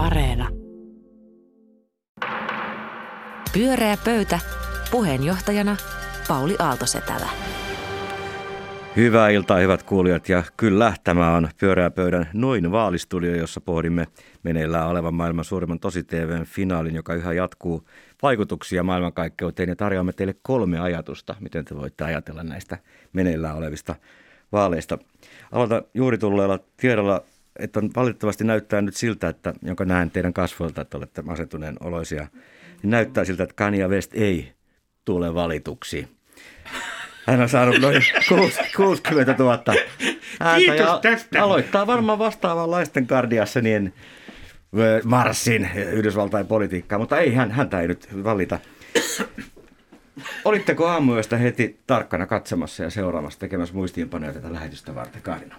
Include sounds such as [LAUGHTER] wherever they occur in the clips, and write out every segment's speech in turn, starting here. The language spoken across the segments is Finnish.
Areena. Pyöreä pöytä. Puheenjohtajana Pauli Aaltosetälä. Hyvää iltaa, hyvät kuulijat. Ja kyllä, tämä on Pyöreä pöydän noin vaalistudio, jossa pohdimme meneillään olevan maailman suurimman tosi TVn finaalin, joka yhä jatkuu vaikutuksia maailmankaikkeuteen. Ja tarjoamme teille kolme ajatusta, miten te voitte ajatella näistä meneillään olevista vaaleista. Aloitan juuri tulleella tiedolla, että on valitettavasti näyttää nyt siltä, että jonka näen teidän kasvoilta, että olette masentuneen oloisia, niin näyttää siltä, että Kanye West ei tule valituksi. Hän on saanut noin 60 000 ääntä ja tästä. aloittaa varmaan vastaavanlaisten Guardianien marssin Yhdysvaltain politiikkaa, mutta ei hän, häntä ei nyt valita. Olitteko aamuyöstä heti tarkkana katsomassa ja seuraamassa tekemässä muistiinpanoja tätä lähetystä varten, Karina?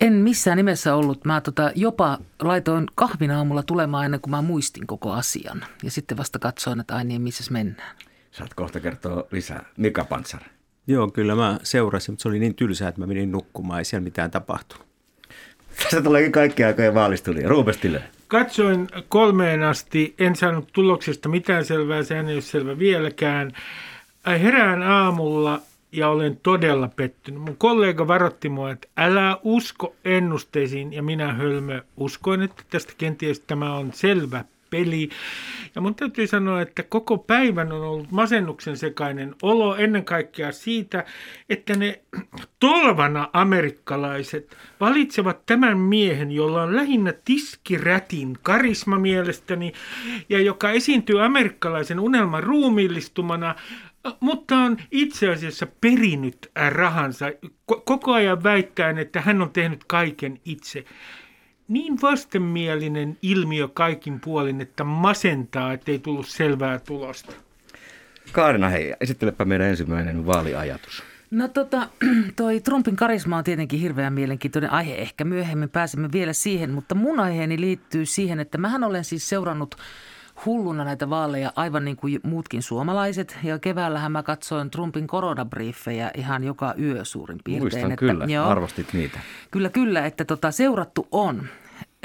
En missään nimessä ollut. Mä tota, jopa laitoin kahvin aamulla tulemaan ennen kuin mä muistin koko asian. Ja sitten vasta katsoin, että ai niin, missä mennään. Saat kohta kertoa lisää. Mika Pantsar. Joo, kyllä mä seurasin, mutta se oli niin tylsää, että mä menin nukkumaan, ei siellä mitään tapahtunut. Tässä tuleekin kaikki aikojen vaalistulia. Ruubestille. Katsoin kolmeen asti, en saanut tuloksesta mitään selvää, sehän ei ole selvä vieläkään. Herään aamulla ja olen todella pettynyt. Mun kollega varoitti mua, että älä usko ennusteisiin ja minä hölmö uskoin, että tästä kenties tämä on selvä peli. Ja mun täytyy sanoa, että koko päivän on ollut masennuksen sekainen olo ennen kaikkea siitä, että ne tolvana amerikkalaiset valitsevat tämän miehen, jolla on lähinnä tiskirätin karisma mielestäni ja joka esiintyy amerikkalaisen unelman ruumiillistumana, mutta on itse asiassa perinyt rahansa ko- koko ajan väittäen, että hän on tehnyt kaiken itse niin vastenmielinen ilmiö kaikin puolin, että masentaa, ettei tullut selvää tulosta. Kaarina, hei, esittelepä meidän ensimmäinen vaaliajatus. No tota, [CLEARS THROAT] toi Trumpin karisma on tietenkin hirveän mielenkiintoinen aihe. Ehkä myöhemmin pääsemme vielä siihen, mutta mun aiheeni liittyy siihen, että mähän olen siis seurannut hulluna näitä vaaleja aivan niin kuin muutkin suomalaiset. Ja keväällähän mä katsoin Trumpin koronabriefejä ihan joka yö suurin piirtein. Muistan että, kyllä, joo, arvostit niitä. Kyllä, kyllä, että tota, seurattu on.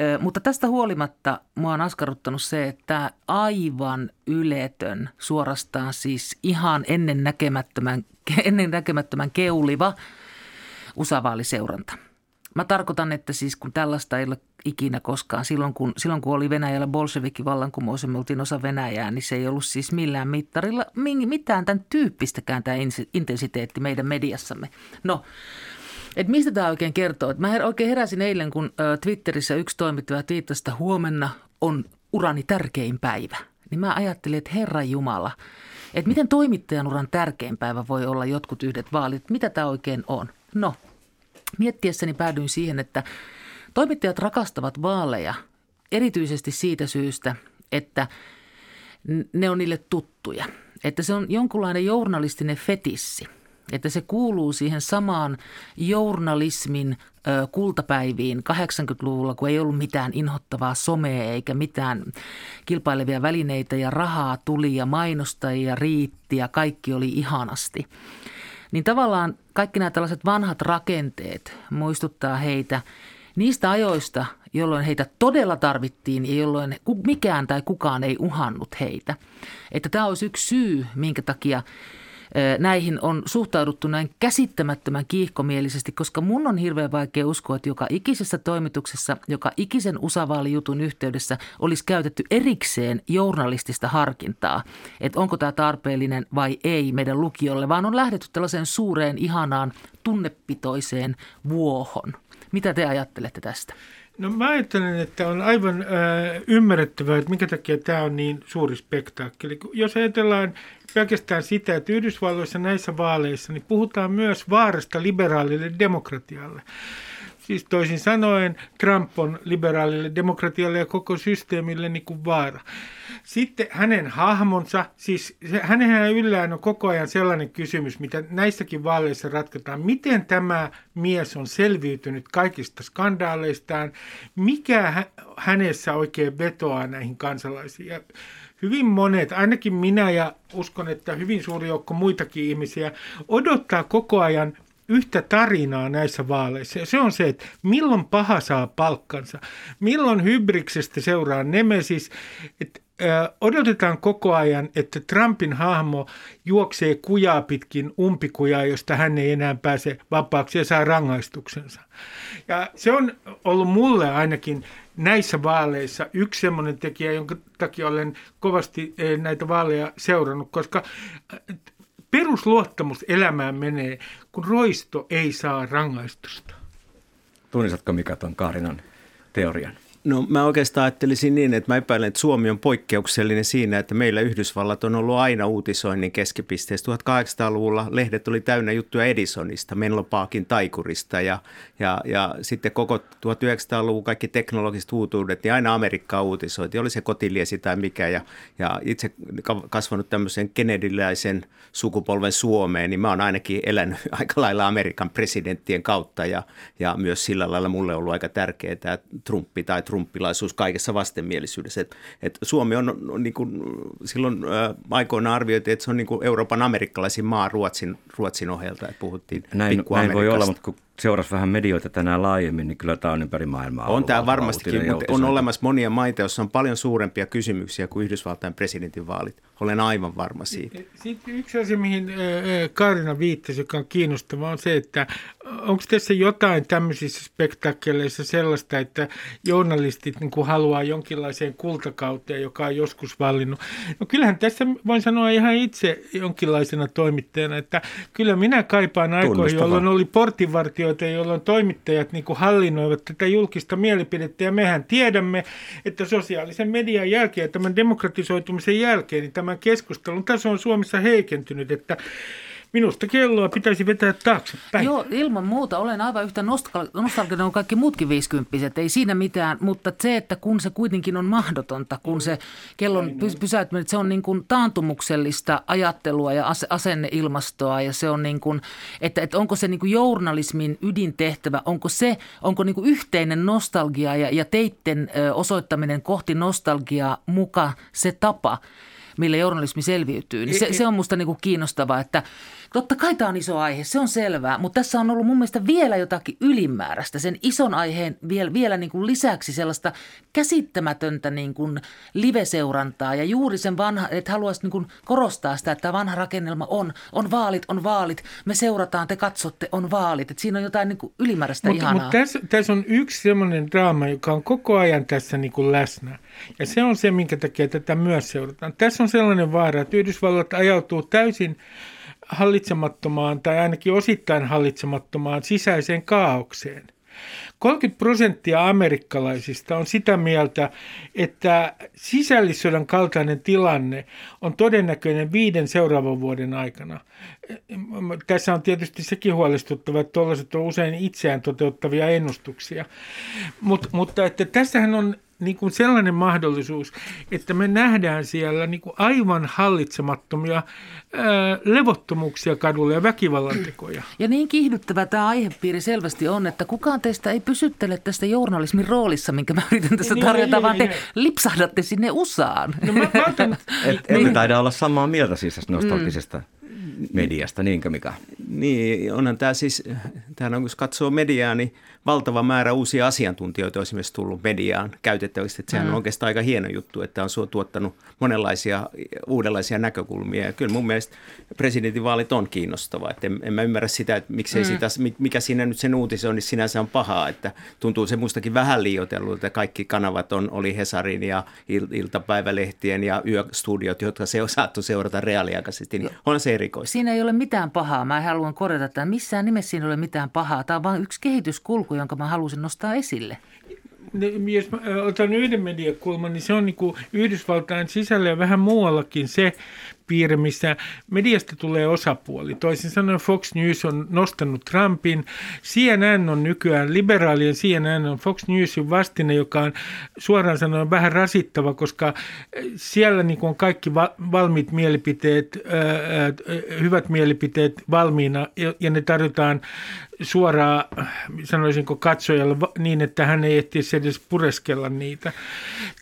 Ö, mutta tästä huolimatta mua on askarruttanut se, että aivan yletön, suorastaan siis ihan ennen näkemättömän, [LAUGHS] ennen näkemättömän keuliva USA-vaaliseuranta. Mä tarkoitan, että siis kun tällaista ei ole ikinä koskaan, silloin kun, silloin kun oli Venäjällä bolshevikin vallankumous ja me oltiin osa Venäjää, niin se ei ollut siis millään mittarilla mitään tämän tyyppistäkään tämä intensiteetti meidän mediassamme. No, et mistä tämä oikein kertoo? Et mä oikein heräsin eilen, kun Twitterissä yksi toimittaja twiittasi, huomenna on urani tärkein päivä. Niin mä ajattelin, että Herra Jumala, että miten toimittajan uran tärkein päivä voi olla jotkut yhdet vaalit? Mitä tämä oikein on? No, miettiessäni päädyin siihen, että toimittajat rakastavat vaaleja erityisesti siitä syystä, että ne on niille tuttuja. Että se on jonkunlainen journalistinen fetissi – että se kuuluu siihen samaan journalismin kultapäiviin 80-luvulla, kun ei ollut mitään inhottavaa somea eikä mitään kilpailevia välineitä ja rahaa tuli ja mainostajia riitti ja kaikki oli ihanasti. Niin tavallaan kaikki nämä tällaiset vanhat rakenteet muistuttaa heitä niistä ajoista, jolloin heitä todella tarvittiin ja jolloin mikään tai kukaan ei uhannut heitä. Että tämä olisi yksi syy, minkä takia näihin on suhtauduttu näin käsittämättömän kiihkomielisesti, koska mun on hirveän vaikea uskoa, että joka ikisessä toimituksessa, joka ikisen usavaalijutun yhteydessä olisi käytetty erikseen journalistista harkintaa, että onko tämä tarpeellinen vai ei meidän lukijolle, vaan on lähdetty tällaiseen suureen, ihanaan, tunnepitoiseen vuohon. Mitä te ajattelette tästä? No mä ajattelen, että on aivan äh, ymmärrettävää, että minkä takia tämä on niin suuri spektaakkeli. Jos ajatellaan pelkästään sitä, että Yhdysvalloissa näissä vaaleissa niin puhutaan myös vaarasta liberaalille demokratialle. Siis toisin sanoen Trump on liberaalille demokratialle ja koko systeemille niin kuin vaara. Sitten hänen hahmonsa, siis hänen yllään on koko ajan sellainen kysymys, mitä näissäkin vaaleissa ratkataan. Miten tämä mies on selviytynyt kaikista skandaaleistaan? Mikä hänessä oikein vetoaa näihin kansalaisiin? Ja hyvin monet, ainakin minä ja uskon, että hyvin suuri joukko muitakin ihmisiä, odottaa koko ajan yhtä tarinaa näissä vaaleissa. Ja se on se, että milloin paha saa palkkansa, milloin hybriksestä seuraa nemesis, että odotetaan koko ajan, että Trumpin hahmo juoksee kujaa pitkin umpikujaa, josta hän ei enää pääse vapaaksi ja saa rangaistuksensa. Ja se on ollut mulle ainakin näissä vaaleissa yksi semmoinen tekijä, jonka takia olen kovasti näitä vaaleja seurannut, koska perusluottamus elämään menee, kun roisto ei saa rangaistusta. Tunnistatko mikä tuon Kaarinan teorian? No mä oikeastaan ajattelisin niin, että mä epäilen, että Suomi on poikkeuksellinen siinä, että meillä Yhdysvallat on ollut aina uutisoinnin keskipisteessä. 1800-luvulla lehdet oli täynnä juttuja Edisonista, Menlo Parkin taikurista ja, ja, ja sitten koko 1900-luvun kaikki teknologiset uutuudet, niin aina Amerikkaa uutisoitiin, oli se kotiliesi tai mikä. Ja, ja itse kasvanut tämmöisen kenediläisen sukupolven Suomeen, niin mä oon ainakin elänyt [LAUGHS] aika lailla Amerikan presidenttien kautta ja, ja myös sillä lailla mulle on ollut aika tärkeää tämä Trumpi tai trumpilaisuus kaikessa vastenmielisyydessä. Et, et Suomi on, on niin kuin, silloin ä, aikoina arvioitiin, että se on niin kuin Euroopan amerikkalaisin maa Ruotsin, Ruotsin ohjelta, että puhuttiin Näin, näin voi olla, mutta kun seurasi vähän medioita tänään laajemmin, niin kyllä tämä on ympäri maailmaa. On tämä varmastikin, mutta on olemassa monia maita, joissa on paljon suurempia kysymyksiä kuin Yhdysvaltain presidentinvaalit. Olen aivan varma siitä. Sitten yksi asia, mihin Kaarina viittasi, joka on kiinnostava, on se, että onko tässä jotain tämmöisissä spektakkeleissa sellaista, että journalistit niin kuin haluaa jonkinlaiseen kultakauteen, joka on joskus vallinnut. No kyllähän tässä voin sanoa ihan itse jonkinlaisena toimittajana, että kyllä minä kaipaan aikoihin, jolloin oli portinvartijoita, jolloin toimittajat niin kuin hallinnoivat tätä julkista mielipidettä. Ja mehän tiedämme, että sosiaalisen median jälkeen ja tämän demokratisoitumisen jälkeen niin tämän keskustelun taso on Suomessa heikentynyt, että Minusta kelloa pitäisi vetää taaksepäin. Joo, ilman muuta. Olen aivan yhtä nostalginen kuin kaikki muutkin viisikymppiset. Ei siinä mitään, mutta se, että kun se kuitenkin on mahdotonta, kun se kellon pysäyttäminen, se on niin kuin taantumuksellista ajattelua ja asenneilmastoa ja se on niin kuin, että, että onko se niin kuin journalismin ydintehtävä, onko se, onko niin kuin yhteinen nostalgia ja, ja teitten osoittaminen kohti nostalgiaa muka se tapa – millä journalismi selviytyy. Niin se, se on musta niinku kiinnostavaa, että totta kai tämä on iso aihe, se on selvää, mutta tässä on ollut mun mielestä vielä jotakin ylimääräistä. Sen ison aiheen vielä, vielä niinku lisäksi sellaista käsittämätöntä niinku live-seurantaa ja juuri sen vanha, että haluaisin niinku korostaa sitä, että vanha rakennelma on, on vaalit, on vaalit, me seurataan, te katsotte, on vaalit. Että siinä on jotain niinku ylimääräistä mutta, ihanaa. Mutta tässä, tässä on yksi semmoinen draama, joka on koko ajan tässä niinku läsnä. Ja se on se, minkä takia tätä myös seurataan. Tässä on sellainen vaara, että Yhdysvallat ajautuu täysin hallitsemattomaan tai ainakin osittain hallitsemattomaan sisäiseen kaaukseen. 30 prosenttia amerikkalaisista on sitä mieltä, että sisällissodan kaltainen tilanne on todennäköinen viiden seuraavan vuoden aikana. Tässä on tietysti sekin huolestuttava, että tuollaiset on usein itseään toteuttavia ennustuksia. Mut, mutta että tässähän on niin kuin sellainen mahdollisuus, että me nähdään siellä niin kuin aivan hallitsemattomia ää, levottomuuksia kadulla ja väkivallantekoja. Ja niin kiihdyttävä tämä aihepiiri selvästi on, että kukaan teistä ei pysyttele tästä journalismin roolissa, minkä mä yritän tässä niin, tarjota, niin, vaan niin, te niin. lipsahdatte sinne USAan. No mä, mä otan, Et, emme niin. taida olla samaa mieltä siis nostalgisesta mm mediasta, niinkö Mika? Niin, onhan tämä siis, tämähän on, kun katsoo mediaa, niin valtava määrä uusia asiantuntijoita on esimerkiksi tullut mediaan käytettäväksi. Että sehän mm. on oikeastaan aika hieno juttu, että on tuottanut monenlaisia uudenlaisia näkökulmia. Ja kyllä mun mielestä presidentinvaalit on kiinnostava. Että en, en mä ymmärrä sitä, että miksei mm. sitä, mikä siinä nyt sen uutisoinnissa sinänsä on pahaa. Että tuntuu se mustakin vähän liioitellut, että kaikki kanavat on, oli Hesarin ja iltapäivälehtien ja yöstudiot, jotka se on saattu seurata reaaliaikaisesti. Niin on se erikoista. Siinä ei ole mitään pahaa. Mä haluan korjata, että missään nimessä siinä ei ole mitään pahaa. Tämä on vain yksi kehityskulku, jonka mä halusin nostaa esille. Jos mä otan yhden mediakulman, niin se on niin kuin Yhdysvaltain sisällä ja vähän muuallakin se, piirre, missä mediasta tulee osapuoli. Toisin sanoen Fox News on nostanut Trumpin. CNN on nykyään, liberaalien CNN on Fox Newsin vastine, joka on suoraan sanoen vähän rasittava, koska siellä niin on kaikki valmiit mielipiteet, hyvät mielipiteet valmiina ja ne tarjotaan suoraan, sanoisinko katsojalle niin, että hän ei ehtisi edes pureskella niitä.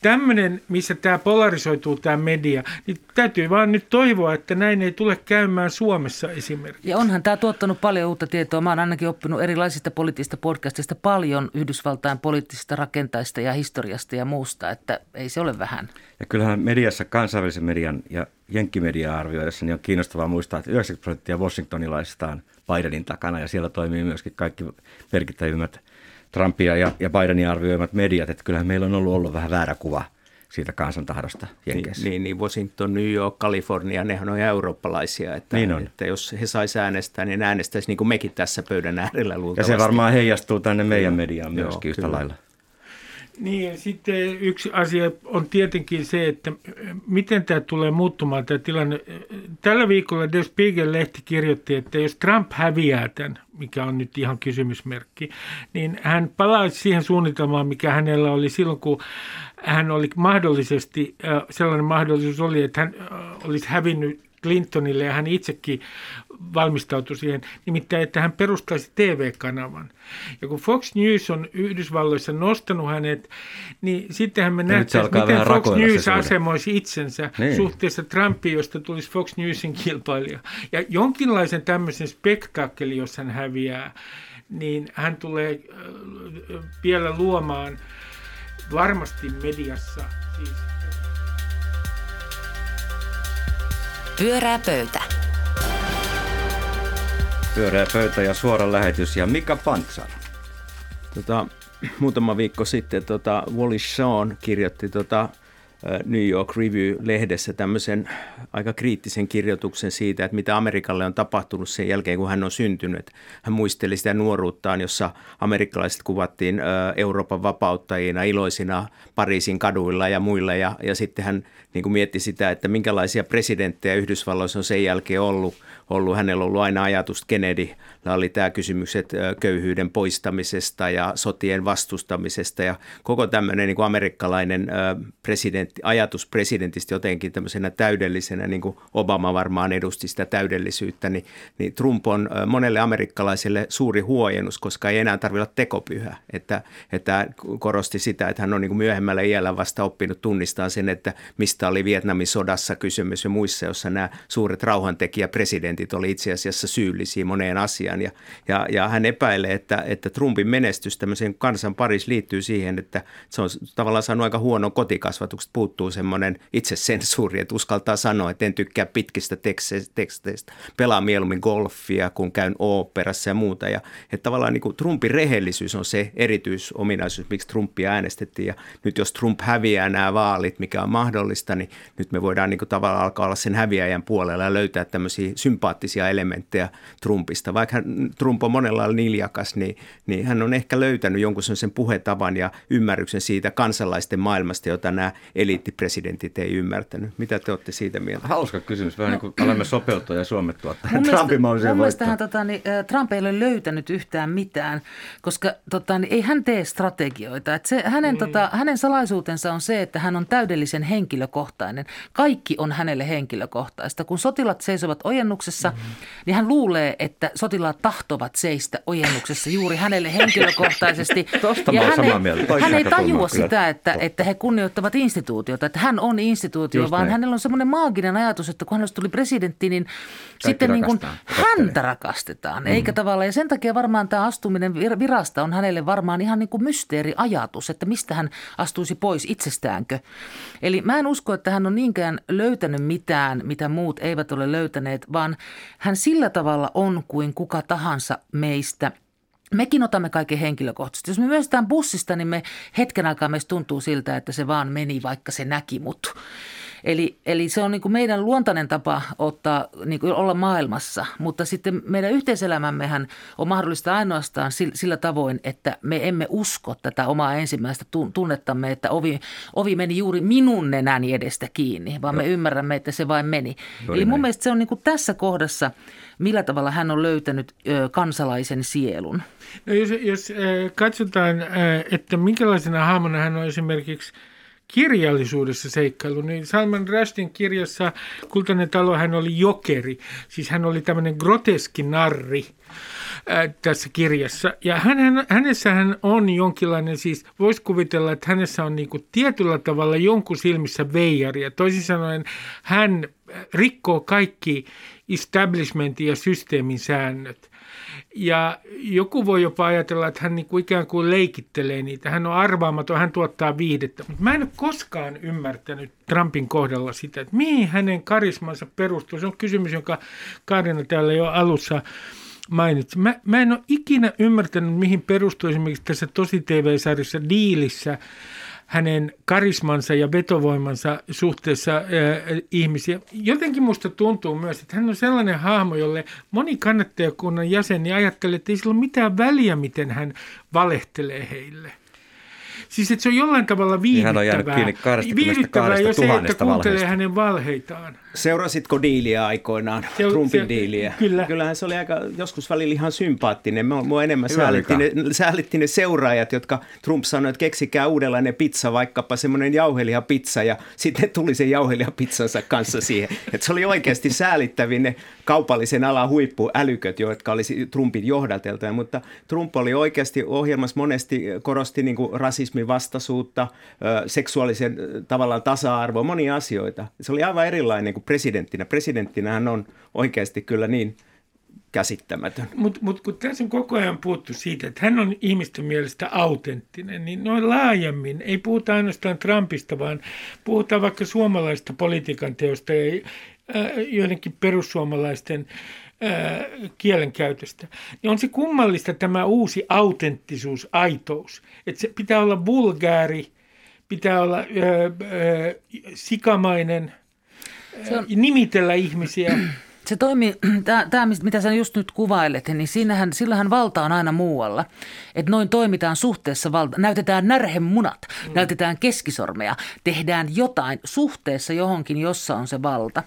Tämmöinen, missä tämä polarisoituu tämä media, niin täytyy vaan nyt toivoa, että näin ei tule käymään Suomessa esimerkiksi. Ja onhan tämä tuottanut paljon uutta tietoa. Mä oon ainakin oppinut erilaisista poliittisista podcastista paljon Yhdysvaltain poliittisista rakentajista ja historiasta ja muusta, että ei se ole vähän. Ja kyllähän mediassa, kansainvälisen median ja jenkkimediaa arvioidessa, niin on kiinnostavaa muistaa, että 90 prosenttia washingtonilaisista on Bidenin takana ja siellä toimii myöskin kaikki merkittävimmät Trumpia ja, ja Bidenin arvioimat mediat, että kyllähän meillä on ollut, ollut vähän väärä kuva siitä kansantahdosta Jenkeissä. Niin, niin, Washington, New York, Kalifornia, nehän on eurooppalaisia. Että, niin on. että jos he saisi äänestää, niin äänestäisi niin kuin mekin tässä pöydän äärellä luultavasti. Ja se varmaan heijastuu tänne meidän mediaan Joo, myöskin yhtä kyllä. lailla. Niin, sitten yksi asia on tietenkin se, että miten tämä tulee muuttumaan tämä tilanne. Tällä viikolla Der Spiegel-lehti kirjoitti, että jos Trump häviää tämän, mikä on nyt ihan kysymysmerkki, niin hän palaisi siihen suunnitelmaan, mikä hänellä oli silloin, kun hän oli mahdollisesti, äh, sellainen mahdollisuus oli, että hän äh, olisi hävinnyt Clintonille ja hän itsekin valmistautui siihen, nimittäin että hän perustaisi TV-kanavan. Ja kun Fox News on Yhdysvalloissa nostanut hänet, niin sittenhän me nähtäisiin, miten Fox News asemoisi itsensä Niin. suhteessa Trumpiin, josta tulisi Fox Newsin kilpailija. Ja jonkinlaisen tämmöisen spektaakkeli, jos hän häviää, niin hän tulee vielä luomaan varmasti mediassa siis Pyörää pöytä. Pyöreä pöytä ja suora lähetys ja Mika Pantsar. Tota, muutama viikko sitten tota, Wally Shawn kirjoitti tota, New York Review-lehdessä tämmöisen aika kriittisen kirjoituksen siitä, että mitä Amerikalle on tapahtunut sen jälkeen, kun hän on syntynyt. Hän muisteli sitä nuoruuttaan, jossa amerikkalaiset kuvattiin Euroopan vapauttajina, iloisina Pariisin kaduilla ja muilla. Ja, ja sitten hän niin kuin mietti sitä, että minkälaisia presidenttejä Yhdysvalloissa on sen jälkeen ollut. ollut. Hänellä on ollut aina ajatus Kennedy oli tämä kysymykset köyhyyden poistamisesta ja sotien vastustamisesta ja koko tämmöinen niin kuin amerikkalainen presidentti, ajatus presidentistä jotenkin tämmöisenä täydellisenä, niin kuin Obama varmaan edusti sitä täydellisyyttä, niin, niin Trump on monelle amerikkalaiselle suuri huojennus, koska ei enää tarvitse olla tekopyhä, että, että korosti sitä, että hän on niin kuin myöhemmällä iällä vasta oppinut tunnistaa sen, että mistä oli Vietnamin sodassa kysymys ja muissa, jossa nämä suuret rauhantekijäpresidentit oli itse asiassa syyllisiä moneen asiaan. Ja, ja, ja hän epäilee, että, että Trumpin menestys tämmöisen kansan parissa liittyy siihen, että se on tavallaan saanut aika huono kotikasvatukset. Puuttuu semmoinen itsesensuuri, että uskaltaa sanoa, että en tykkää pitkistä teksteistä. Pelaa mieluummin golfia, kun käyn oopperassa ja muuta. Ja että tavallaan niin kuin Trumpin rehellisyys on se erityisominaisuus, miksi Trumpia äänestettiin. Ja nyt jos Trump häviää nämä vaalit, mikä on mahdollista, niin nyt me voidaan niin kuin tavallaan alkaa olla sen häviäjän puolella ja löytää tämmöisiä sympaattisia elementtejä Trumpista. Vaikka hän, Trump on monella lailla niljakas, niin, niin hän on ehkä löytänyt jonkun sen puhetavan ja ymmärryksen siitä kansalaisten maailmasta, jota nämä eliittipresidentit ei ymmärtänyt. Mitä te olette siitä mieltä? Hauska kysymys, vähän niin kuin alamme sopeutua ja suomettua mielestä, Trumpin mahdolliseen mun mielestä tota, niin, Trump ei ole löytänyt yhtään mitään, koska tota, niin, ei hän tee strategioita. Et se, hänen, Mm. tota, hänen salaisuutensa on se, että hän on täydellisen henkilökohtainen. Kaikki on hänelle henkilökohtaista. Kun sotilat seisovat ojennuksessa, Mm. niin hän luulee, että sotilaat tahtovat seistä ojennuksessa juuri hänelle henkilökohtaisesti. [LAUGHS] Tosta ja hän, samaa ei, mieltä. Hän ei tajua sitä, että, että he kunnioittavat instituutiota, että hän on instituutio, Just vaan näin. hänellä on semmoinen maaginen ajatus, että kun hänestä tuli presidentti, niin sitten niin kuin häntä rakastetaan, mm. eikä tavallaan. Ja sen takia varmaan tämä astuminen vir- virasta on hänelle varmaan ihan niin kuin mysteeriajatus, että mistä hän astuisi pois itsestäänkö. Eli mä en usko, että hän on niinkään löytänyt mitään, mitä muut eivät ole löytäneet, vaan hän sillä tavalla on kuin kuka tahansa meistä – Mekin otamme kaiken henkilökohtaisesti. Jos me myöstään bussista, niin me hetken aikaa meistä tuntuu siltä, että se vaan meni, vaikka se näki mut. Eli, eli se on niin kuin meidän luontainen tapa ottaa, niin kuin olla maailmassa, mutta sitten meidän yhteiselämämmehän on mahdollista ainoastaan sillä, tavoin, että me emme usko tätä omaa ensimmäistä tun- tunnettamme, että ovi, ovi meni juuri minun nenäni edestä kiinni, vaan me ymmärrämme, että se vain meni. Juuri Eli mun näin. mielestä se on niin kuin tässä kohdassa, millä tavalla hän on löytänyt ö, kansalaisen sielun. No jos, jos äh, katsotaan, äh, että minkälaisena hahmona hän on esimerkiksi kirjallisuudessa seikkailu, niin Salman Rushdin kirjassa Kultainen talo hän oli jokeri, siis hän oli tämmöinen groteski narri. ää, tässä kirjassa. Ja hän, hänessähän on jonkinlainen, siis voisi kuvitella, että hänessä on niin tietyllä tavalla jonkun silmissä veijaria. Toisin sanoen hän rikkoo kaikki establishmentin ja systeemin säännöt. Ja joku voi jopa ajatella, että hän niin kuin ikään kuin leikittelee niitä. Hän on arvaamaton, hän tuottaa viihdettä. Mutta mä en ole koskaan ymmärtänyt Trumpin kohdalla sitä, että mihin hänen karismansa perustuu. Se on kysymys, jonka Karina täällä jo alussa mainitsi. Mä, mä en ole ikinä ymmärtänyt, mihin perustuu esimerkiksi tässä tosi TV-sarjassa Diilissä hänen karismansa ja vetovoimansa suhteessa äh, ihmisiä. Jotenkin musta tuntuu myös, että hän on sellainen hahmo, jolle moni kannattajakunnan jäseni ajattelee, että ei sillä ole mitään väliä, miten hän valehtelee heille. Siis että se on jollain tavalla viihdyttävää. Niin hän on jäänyt kiinni viihdyttävää jo se, että kuuntelee valheista. hänen valheitaan. Seurasitko diiliä aikoinaan, se, Trumpin se, diiliä? Kyllä. Kyllähän se oli aika joskus välillä ihan sympaattinen. Mua enemmän säällitti ne, säällitti ne seuraajat, jotka Trump sanoi, että keksikää uudenlainen pizza, vaikkapa semmoinen jauhelihapizza ja sitten tuli se jauhelihapizzansa kanssa siihen. [LAUGHS] Että se oli oikeasti säälittävin ne kaupallisen alan huippuälyköt, jotka olisi Trumpin johdateltuja, mutta Trump oli oikeasti ohjelmassa monesti korosti niin kuin rasismin vastaisuutta, seksuaalisen tavallaan tasa-arvoa, monia asioita. Se oli aivan erilainen kuin presidenttinä. Presidenttinä hän on oikeasti kyllä niin käsittämätön. Mutta mut, kun tässä on koko ajan puhuttu siitä, että hän on ihmisten mielestä autenttinen, niin noin laajemmin, ei puhuta ainoastaan Trumpista, vaan puhutaan vaikka suomalaista politiikan teosta ja äh, joidenkin perussuomalaisten äh, kielenkäytöstä. Niin on se kummallista tämä uusi autenttisuus, aitous. Että se pitää olla vulgaari, pitää olla äh, äh, sikamainen – se on, nimitellä ihmisiä. [CLEARS THROAT] Se toimii, [CLEARS THROAT] tämä mitä sä just nyt kuvailet, niin siinähän, sillähän valta on aina muualla. Että noin toimitaan suhteessa valta. Näytetään närhemunat, mm. näytetään keskisormea, tehdään jotain suhteessa johonkin, jossa on se valta.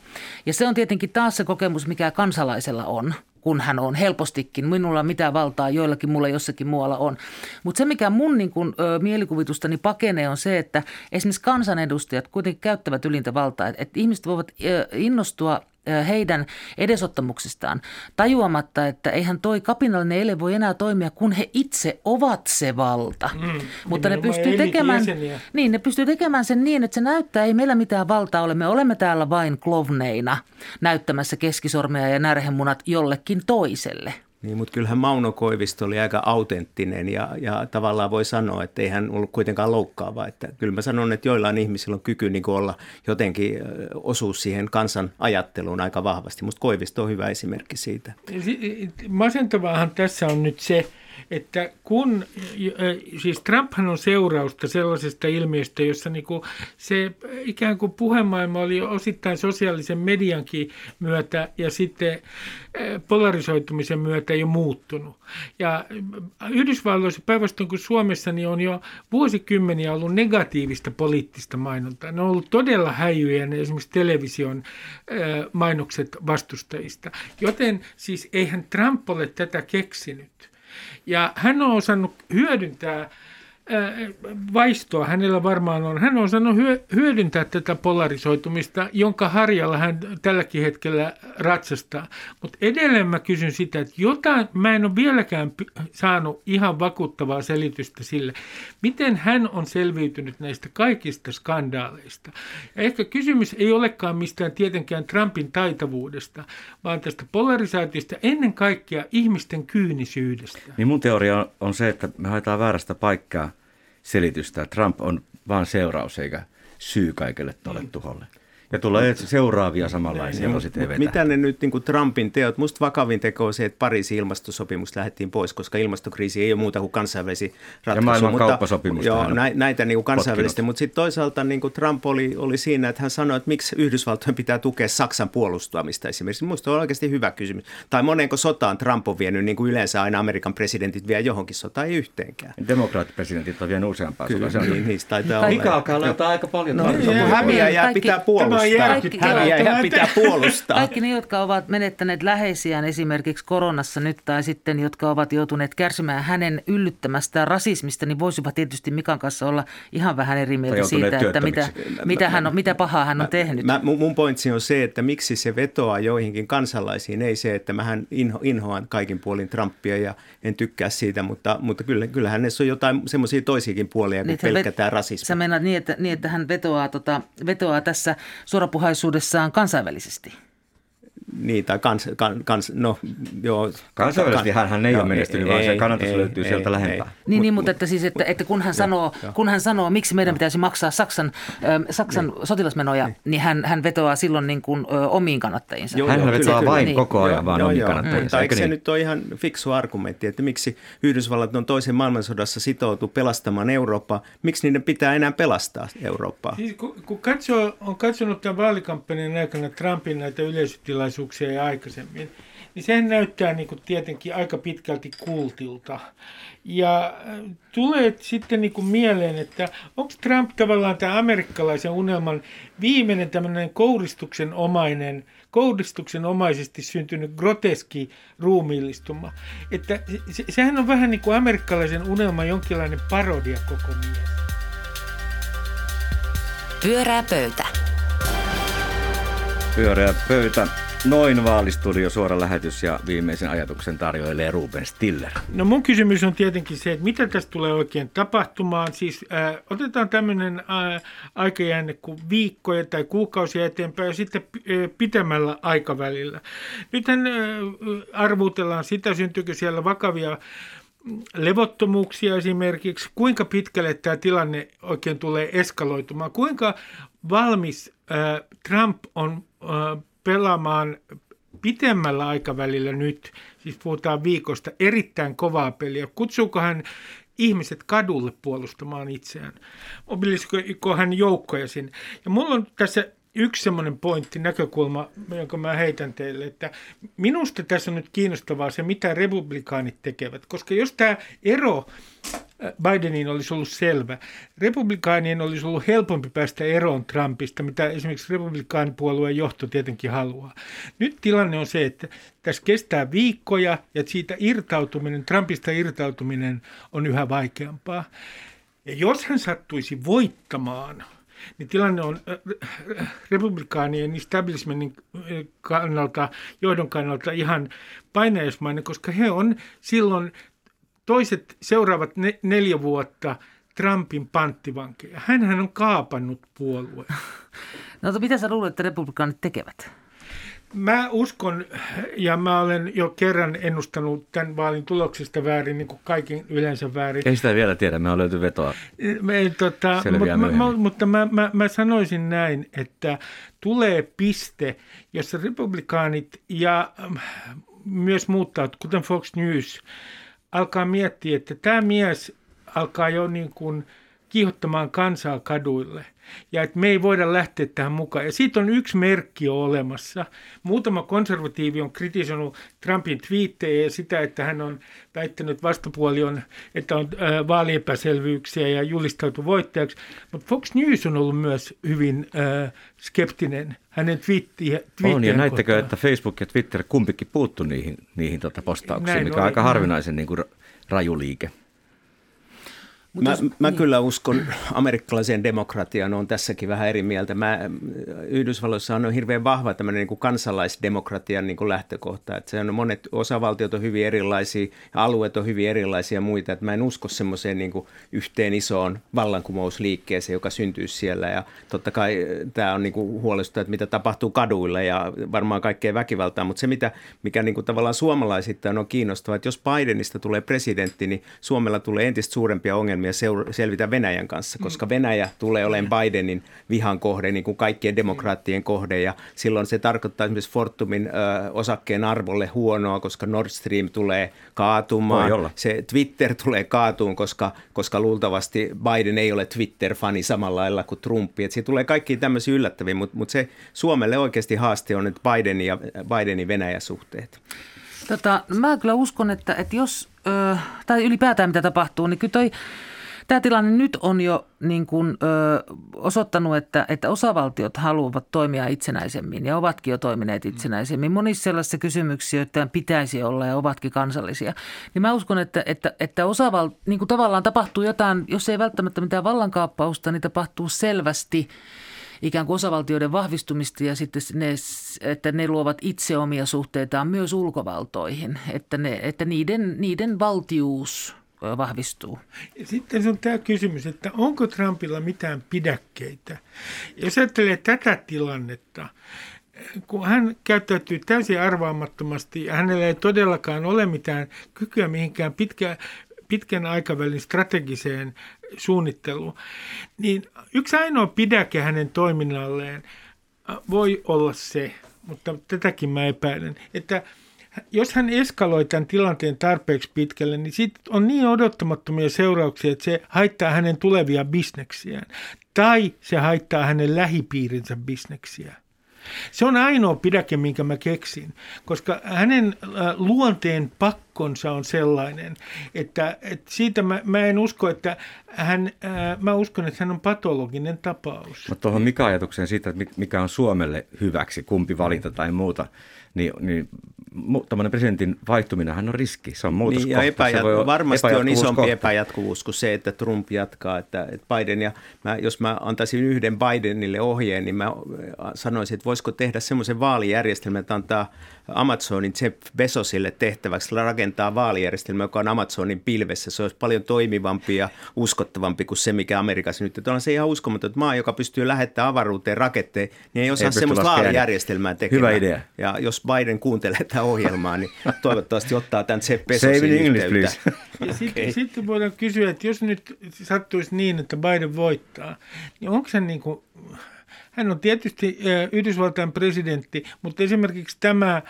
Ja se on tietenkin taas se kokemus, mikä kansalaisella on kun hän on helpostikin. Minulla mitä valtaa joillakin mulla jossakin muualla on. Mutta se, mikä mun niin kun, ö, mielikuvitustani pakenee, on se, että esimerkiksi kansanedustajat kuitenkin käyttävät ylintä valtaa. Että et ihmiset voivat ö, innostua heidän edesottamuksistaan tajuamatta, että eihän toi kapinallinen ele voi enää toimia, kun he itse ovat se valta. Mm, Mutta ne pystyy, tekemään, niin, ne pystyy tekemään sen niin, että se näyttää, ei meillä mitään valtaa ole. Me olemme täällä vain klovneina näyttämässä keskisormea ja närhemunat jollekin toiselle. Niin, mutta kyllähän Mauno Koivisto oli aika autenttinen ja, ja tavallaan voi sanoa, että ei hän ollut kuitenkaan loukkaava. Että kyllä mä sanon, että joillain ihmisillä on kyky niin olla jotenkin osuus siihen kansan ajatteluun aika vahvasti. Musta Koivisto on hyvä esimerkki siitä. Masentavaahan tässä on nyt se, että kun, siis Trumphan on seurausta sellaisesta ilmiöstä, jossa niinku se ikään kuin puhemaailma oli osittain sosiaalisen mediankin myötä ja sitten polarisoitumisen myötä jo muuttunut. Ja Yhdysvalloissa päinvastoin kuin Suomessa niin on jo vuosikymmeniä ollut negatiivista poliittista mainontaa. Ne on ollut todella häijyjä ne esimerkiksi television mainokset vastustajista. Joten siis eihän Trump ole tätä keksinyt. Ja hän on osannut hyödyntää vaistoa hänellä varmaan on. Hän on osannut hyödyntää tätä polarisoitumista, jonka harjalla hän tälläkin hetkellä ratsastaa. Mutta edelleen mä kysyn sitä, että jotain, mä en ole vieläkään saanut ihan vakuuttavaa selitystä sille, miten hän on selviytynyt näistä kaikista skandaaleista. Ja ehkä kysymys ei olekaan mistään tietenkään Trumpin taitavuudesta, vaan tästä polarisaatiosta ennen kaikkea ihmisten kyynisyydestä. Niin mun teoria on se, että me haetaan väärästä paikkaa selitystä. Trump on vain seuraus eikä syy kaikelle tuolle mm. tuholle. Ja tulee seuraavia samanlaisia no, Mitä ne nyt niin kuin Trumpin teot? Musta vakavin teko on se, että Pariisin ilmastosopimus lähdettiin pois, koska ilmastokriisi ei ole muuta kuin kansainvälisiä ratkaisuja. Ja maailman mutta. Joo, näitä niin kuin kansainvälisesti. Mutta sitten toisaalta niin kuin Trump oli, oli siinä, että hän sanoi, että miksi Yhdysvaltojen pitää tukea Saksan puolustamista esimerkiksi. Minusta on oikeasti hyvä kysymys. Tai monenko sotaan Trump on vienyt, niin kuin yleensä aina Amerikan presidentit vie johonkin sotaan, ei yhteenkään. Demokraattipresidentit on vienyt useampaa Kyllä, niin, niistä taitaa Mikä alkaa olla aika paljon. No, no, häviää ja pitää puolustaa puolustaa. ja hän pitää puolustaa. Kaikki ne, jotka ovat menettäneet läheisiään esimerkiksi koronassa nyt tai sitten, jotka ovat joutuneet kärsimään hänen yllyttämästään rasismista, niin voisivat tietysti Mikan kanssa olla ihan vähän eri mieltä siitä, että mitä, mitä, hän on, mitä pahaa hän on tehnyt. Mä, mun pointsi on se, että miksi se vetoaa joihinkin kansalaisiin, ei se, että mähän inho, inhoan kaikin puolin Trumpia ja en tykkää siitä, mutta, mutta kyllä, kyllähän hänessä on jotain semmoisia toisiakin puolia kuin Niin, että pelkkä vet- tämä rasismi. Sä meinaat niin että, niin, että hän vetoaa, tota, vetoaa tässä suorapuhaisuudessaan kansainvälisesti. Niin, tai kans, kans, kans no joo. Kansainvälisesti kan- hän ei joo, ole menestynyt, vaan se kannatus löytyy sieltä lähempää. Niin, niin mutta että siis, että, että kun, hän sanoo, kun hän sanoo, miksi meidän pitäisi maksaa Saksan, ö, Saksan sotilasmenoja, niin hän, hän vetoaa silloin niin kuin, ö, omiin kannattajiinsa. Joo, Hän joo, vetoaa kyllä, vain kyllä. koko ajan Joo, vaan joo, omiin joo. kannattajiinsa, Mutta eikö eikö se niin? nyt ole ihan fiksu argumentti, että miksi Yhdysvallat on toisen maailmansodassa sitoutu pelastamaan Eurooppaa, miksi niiden pitää enää pelastaa Eurooppaa? Siis kun, kun katsoo, on katsonut tämän vaalikampanjan aikana Trumpin näitä yleisötilaisuuksia ja aikaisemmin, niin sehän näyttää niin kuin tietenkin aika pitkälti kultilta. Ja äh, tulee sitten niin kuin mieleen, että onko Trump tavallaan tämä amerikkalaisen unelman viimeinen tämmöinen kouristuksen omainen, kouristuksen omaisesti syntynyt groteski ruumiillistuma. Että se, sehän on vähän niin kuin amerikkalaisen unelman jonkinlainen parodia koko mies. Pyörää pöytä. Pyöreä pöytä. Noin vaalistudio, suora lähetys ja viimeisen ajatuksen tarjoilee Ruben Stiller. No mun kysymys on tietenkin se, että mitä tästä tulee oikein tapahtumaan. Siis äh, otetaan tämmöinen äh, aikajänne kuin viikkoja tai kuukausia eteenpäin ja sitten äh, pitemmällä aikavälillä. Nythän äh, arvuutellaan sitä, syntyykö siellä vakavia levottomuuksia esimerkiksi, kuinka pitkälle tämä tilanne oikein tulee eskaloitumaan, kuinka valmis äh, Trump on äh, pelaamaan pitemmällä aikavälillä nyt, siis puhutaan viikosta, erittäin kovaa peliä. Kutsuuko hän ihmiset kadulle puolustamaan itseään? Mobilisiko hän joukkoja sinne? Ja mulla on tässä yksi semmoinen pointti, näkökulma, jonka mä heitän teille, että minusta tässä on nyt kiinnostavaa se, mitä republikaanit tekevät, koska jos tämä ero Bidenin olisi ollut selvä. Republikaanien olisi ollut helpompi päästä eroon Trumpista, mitä esimerkiksi republikaanipuolueen johto tietenkin haluaa. Nyt tilanne on se, että tässä kestää viikkoja ja siitä irtautuminen, Trumpista irtautuminen on yhä vaikeampaa. Ja jos hän sattuisi voittamaan, niin tilanne on republikaanien establishmentin kannalta, johdon kannalta ihan painajaismainen, koska he on silloin toiset seuraavat ne, neljä vuotta Trumpin panttivankeja. Hänhän on kaapannut puolueen. [LAUGHS] No mitä sä luulet, että republikaanit tekevät? Mä uskon, ja mä olen jo kerran ennustanut tämän vaalin tuloksesta väärin, niin kuin kaiken yleensä väärin. Ei sitä vielä tiedä, me on löyty vetoa. Me, tota, mutta, mä, mutta mä, mä, mä sanoisin näin, että tulee piste, jossa republikaanit ja ähm, myös muut kuten Fox News, alkaa miettiä, että tämä mies alkaa jo niin kuin kiihottamaan kansaa kaduille. Ja että me ei voida lähteä tähän mukaan. Ja siitä on yksi merkki jo olemassa. Muutama konservatiivi on kritisoinut Trumpin twiittejä ja sitä, että hän on väittänyt, vastapuoli on, että on äh, vaaliepäselvyyksiä ja julistautu voittajaksi. Mutta Fox News on ollut myös hyvin äh, skeptinen hänen twiittiä, On, ja näittekö, että Facebook ja Twitter kumpikin puuttu niihin, niihin tota postauksiin, Näin mikä on aika harvinaisen niin kuin, raju liike. Mut Mä, jos- mä niin. kyllä uskon amerikkalaiseen demokratiaan, on tässäkin vähän eri mieltä. Mä, Yhdysvalloissa on hirveän vahva tämmöinen niin kuin kansalaisdemokratian niin kuin lähtökohta. Että se on monet osavaltiot on hyvin erilaisia, alueet on hyvin erilaisia ja muita. Että mä en usko semmoiseen niin kuin yhteen isoon vallankumousliikkeeseen, joka syntyy siellä. Ja totta kai tämä on niin kuin huolestuttaa, että mitä tapahtuu kaduilla ja varmaan kaikkea väkivaltaa. Mutta se, mitä, mikä niin kuin tavallaan suomalaisittain on kiinnostavaa, että jos Bidenista tulee presidentti, niin Suomella tulee entistä suurempia ongelmia seur- selvitä Venäjän kanssa, koska Venäjä tulee olemaan Bidenin vihan kohde, niin kuin kaikkien demokraattien kohde, ja silloin se tarkoittaa esimerkiksi Fortumin ö, osakkeen arvolle huonoa, koska Nord Stream tulee kaatumaan. Voi olla. Se Twitter tulee kaatuun, koska, koska luultavasti Biden ei ole Twitter-fani samalla lailla kuin Trumpi. Et siitä tulee kaikki tämmöisiä yllättäviä, mutta mut se Suomelle oikeasti haaste on nyt Bidenin ja Bidenin Venäjä-suhteet. Tota, mä kyllä uskon, että, että jos, ö, tai ylipäätään mitä tapahtuu, niin kyllä toi Tämä tilanne nyt on jo niin kuin, ö, osoittanut, että, että osavaltiot haluavat toimia itsenäisemmin ja ovatkin jo toimineet itsenäisemmin. Monissa sellaisissa kysymyksissä, joita pitäisi olla ja ovatkin kansallisia. Niin mä uskon, että, että, että osaval, niin kuin tavallaan tapahtuu jotain, jos ei välttämättä mitään vallankaappausta, niin tapahtuu selvästi ikään kuin osavaltioiden vahvistumista ja sitten ne, että ne luovat itse omia suhteitaan myös ulkovaltoihin, että, ne, että niiden, niiden valtius vahvistuu. Sitten on tämä kysymys, että onko Trumpilla mitään pidäkkeitä? Jos ajattelee tätä tilannetta, kun hän käyttäytyy täysin arvaamattomasti ja hänellä ei todellakaan ole mitään kykyä mihinkään pitkä, pitkän aikavälin strategiseen suunnitteluun, niin yksi ainoa pidäke hänen toiminnalleen voi olla se, mutta tätäkin mä epäilen, että – jos hän eskaloi tämän tilanteen tarpeeksi pitkälle, niin siitä on niin odottamattomia seurauksia, että se haittaa hänen tulevia bisneksiään. Tai se haittaa hänen lähipiirinsä bisneksiä. Se on ainoa pidäke, minkä mä keksin, koska hänen äh, luonteen pakkonsa on sellainen, että, että siitä mä, mä en usko, että hän, äh, mä uskon, että hän on patologinen tapaus. Mutta tuohon mikä ajatukseen siitä, että mikä on Suomelle hyväksi, kumpi valita tai muuta, niin, niin tämmöinen presidentin vaihtuminen on riski, se on muutos. Niin, ja epäjat- varmasti on isompi kohta. epäjatkuvuus kuin se, että Trump jatkaa, että, että Biden ja mä, jos mä antaisin yhden Bidenille ohjeen, niin mä sanoisin, että voisiko tehdä semmoisen vaalijärjestelmän, että antaa Amazonin Jeff Bezosille tehtäväksi rakentaa vaalijärjestelmä, joka on Amazonin pilvessä. Se olisi paljon toimivampi ja uskottavampi kuin se, mikä Amerikassa nyt. On se ihan uskomaton, että maa, joka pystyy lähettämään avaruuteen raketteen, niin ei osaa ei semmoista vaalijärjestelmää tekemään. Hyvä idea. Ja jos Biden kuuntelee tätä ohjelmaa, niin toivottavasti ottaa tämän Jeff Bezosin English, please. [LAUGHS] Ja sitten, okay. sitten voidaan kysyä, että jos nyt sattuisi niin, että Biden voittaa, niin onko se niin kuin hän on tietysti Yhdysvaltain presidentti, mutta esimerkiksi tämä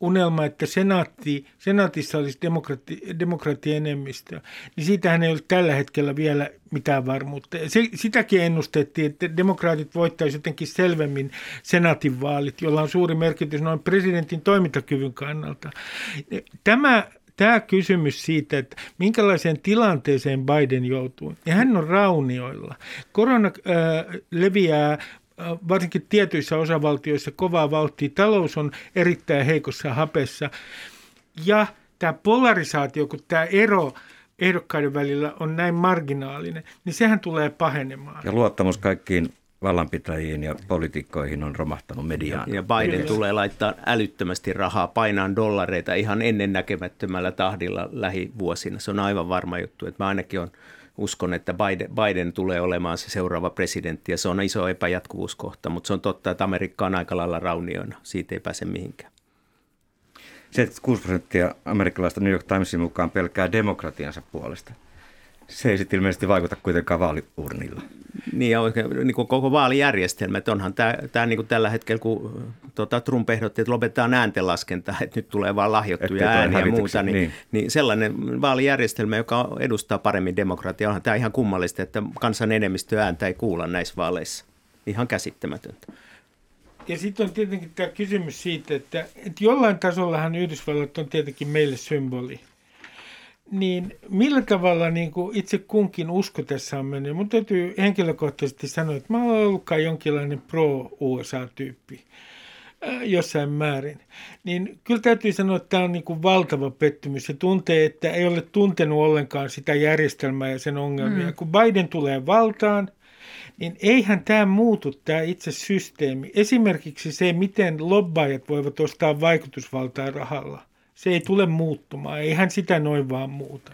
unelma, että senaatti, senaatissa olisi demokrati, demokratienemmistö, niin siitähän ei ole tällä hetkellä vielä mitään varmuutta. Se, sitäkin ennustettiin, että demokraatit voittaisivat jotenkin selvemmin senaatin vaalit, jolla on suuri merkitys noin presidentin toimintakyvyn kannalta. Tämä tämä kysymys siitä, että minkälaiseen tilanteeseen Biden joutuu, ja hän on raunioilla. Korona äh, leviää varsinkin tietyissä osavaltioissa kovaa vauhtia. Talous on erittäin heikossa hapessa. Ja tämä polarisaatio, kun tämä ero ehdokkaiden välillä on näin marginaalinen, niin sehän tulee pahenemaan. Ja luottamus kaikkiin vallanpitäjiin ja poliitikkoihin on romahtanut mediaan. Ja Biden Kyllä. tulee laittaa älyttömästi rahaa, painaan dollareita ihan ennennäkemättömällä tahdilla lähivuosina. Se on aivan varma juttu, että mä ainakin on uskon, että Biden, Biden tulee olemaan se seuraava presidentti ja se on iso epäjatkuvuuskohta, mutta se on totta, että Amerikka on aika lailla raunioina. Siitä ei pääse mihinkään. 76 prosenttia amerikkalaista New York Timesin mukaan pelkää demokratiansa puolesta. Se ei sitten ilmeisesti vaikuta kuitenkaan vaaliurnilla. Niin ja oikein, niin kuin koko vaalijärjestelmä, että onhan tämä, tämä niin kuin tällä hetkellä, kun tuota, Trump ehdotti, että lopetetaan ääntenlaskenta, että nyt tulee vain lahjoittuja ääniä ja muuta, niin, niin. niin sellainen vaalijärjestelmä, joka edustaa paremmin demokratiaa, onhan tämä ihan kummallista, että kansan enemmistö ääntä ei kuulla näissä vaaleissa. Ihan käsittämätöntä. Ja sitten on tietenkin tämä kysymys siitä, että, että jollain tasollahan Yhdysvallat on tietenkin meille symboli niin millä tavalla niin kuin itse kunkin usko tässä on mennyt? Mun täytyy henkilökohtaisesti sanoa, että mä olen ollutkaan jonkinlainen pro-USA-tyyppi äh, jossain määrin. Niin kyllä täytyy sanoa, että tämä on niin kuin valtava pettymys. Se tuntee, että ei ole tuntenut ollenkaan sitä järjestelmää ja sen ongelmia. Mm. Kun Biden tulee valtaan, niin eihän tämä muutu, tämä itse systeemi. Esimerkiksi se, miten lobbaajat voivat ostaa vaikutusvaltaa rahalla se ei tule muuttumaan, ei hän sitä noin vaan muuta.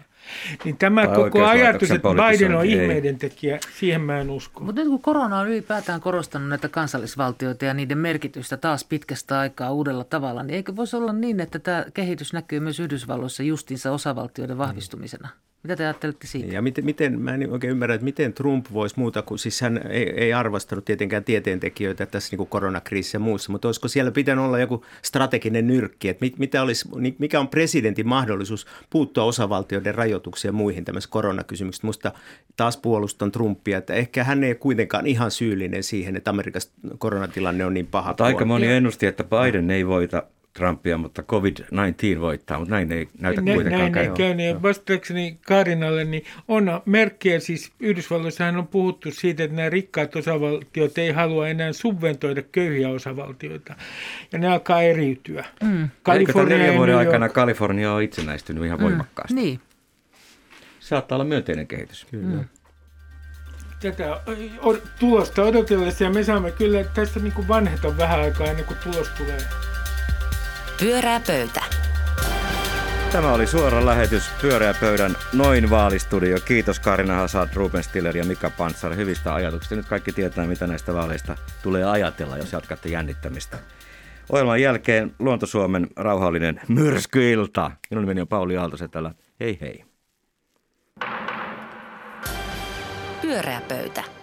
Niin tämä tai koko ajatus, että Biden on ihmeiden tekijä, siihen mä en usko. Mutta nyt kun korona on ylipäätään korostanut näitä kansallisvaltioita ja niiden merkitystä taas pitkästä aikaa uudella tavalla, niin eikö voisi olla niin, että tämä kehitys näkyy myös Yhdysvalloissa justiinsa osavaltioiden vahvistumisena? Mm. Mitä te ajattelette siitä? Ja miten, miten, mä en oikein ymmärrä, että miten Trump voisi muuta kuin, siis hän ei, ei arvostanut tietenkään tieteentekijöitä tässä niin kuin koronakriisissä ja muussa, mutta olisiko siellä pitänyt olla joku strateginen nyrkki, että mit, mitä olisi, mikä on presidentin mahdollisuus puuttua osavaltioiden rajoituksiin ja muihin tämmöisissä koronakysymyksissä. Musta taas puolustan Trumpia, että ehkä hän ei kuitenkaan ihan syyllinen siihen, että Amerikassa koronatilanne on niin paha. Aika moni ennusti, että Biden ei voita Trumpia, mutta COVID-19 voittaa, mutta näin ei näytä Nä, kuitenkaan näin ei käynyt. Ja vastaakseni Kaarinalle, niin on merkkejä, siis Yhdysvalloissahan on puhuttu siitä, että nämä rikkaat osavaltiot ei halua enää subventoida köyhiä osavaltioita. Ja ne alkaa eriytyä. Mm. Eikö tämän neljän vuoden aikana Kalifornia on itsenäistynyt ihan voimakkaasti? Niin. Saattaa olla myönteinen kehitys. Kyllä. tätä o- tulosta odotellessa ja me saamme kyllä tässä niin kuin vanheta vähän aikaa ennen kuin tulos tulee. Pyörää pöytä. Tämä oli suora lähetys Pyöreä pöydän Noin vaalistudio. Kiitos Karina Hasad, Ruben Stiller ja Mika Pantsar hyvistä ajatuksista. Nyt kaikki tietää, mitä näistä vaaleista tulee ajatella, jos jatkatte jännittämistä. Ohjelman jälkeen Luontosuomen rauhallinen myrskyilta. Minun nimeni on Pauli Aaltosetälä. Hei hei. Pyöreä pöytä.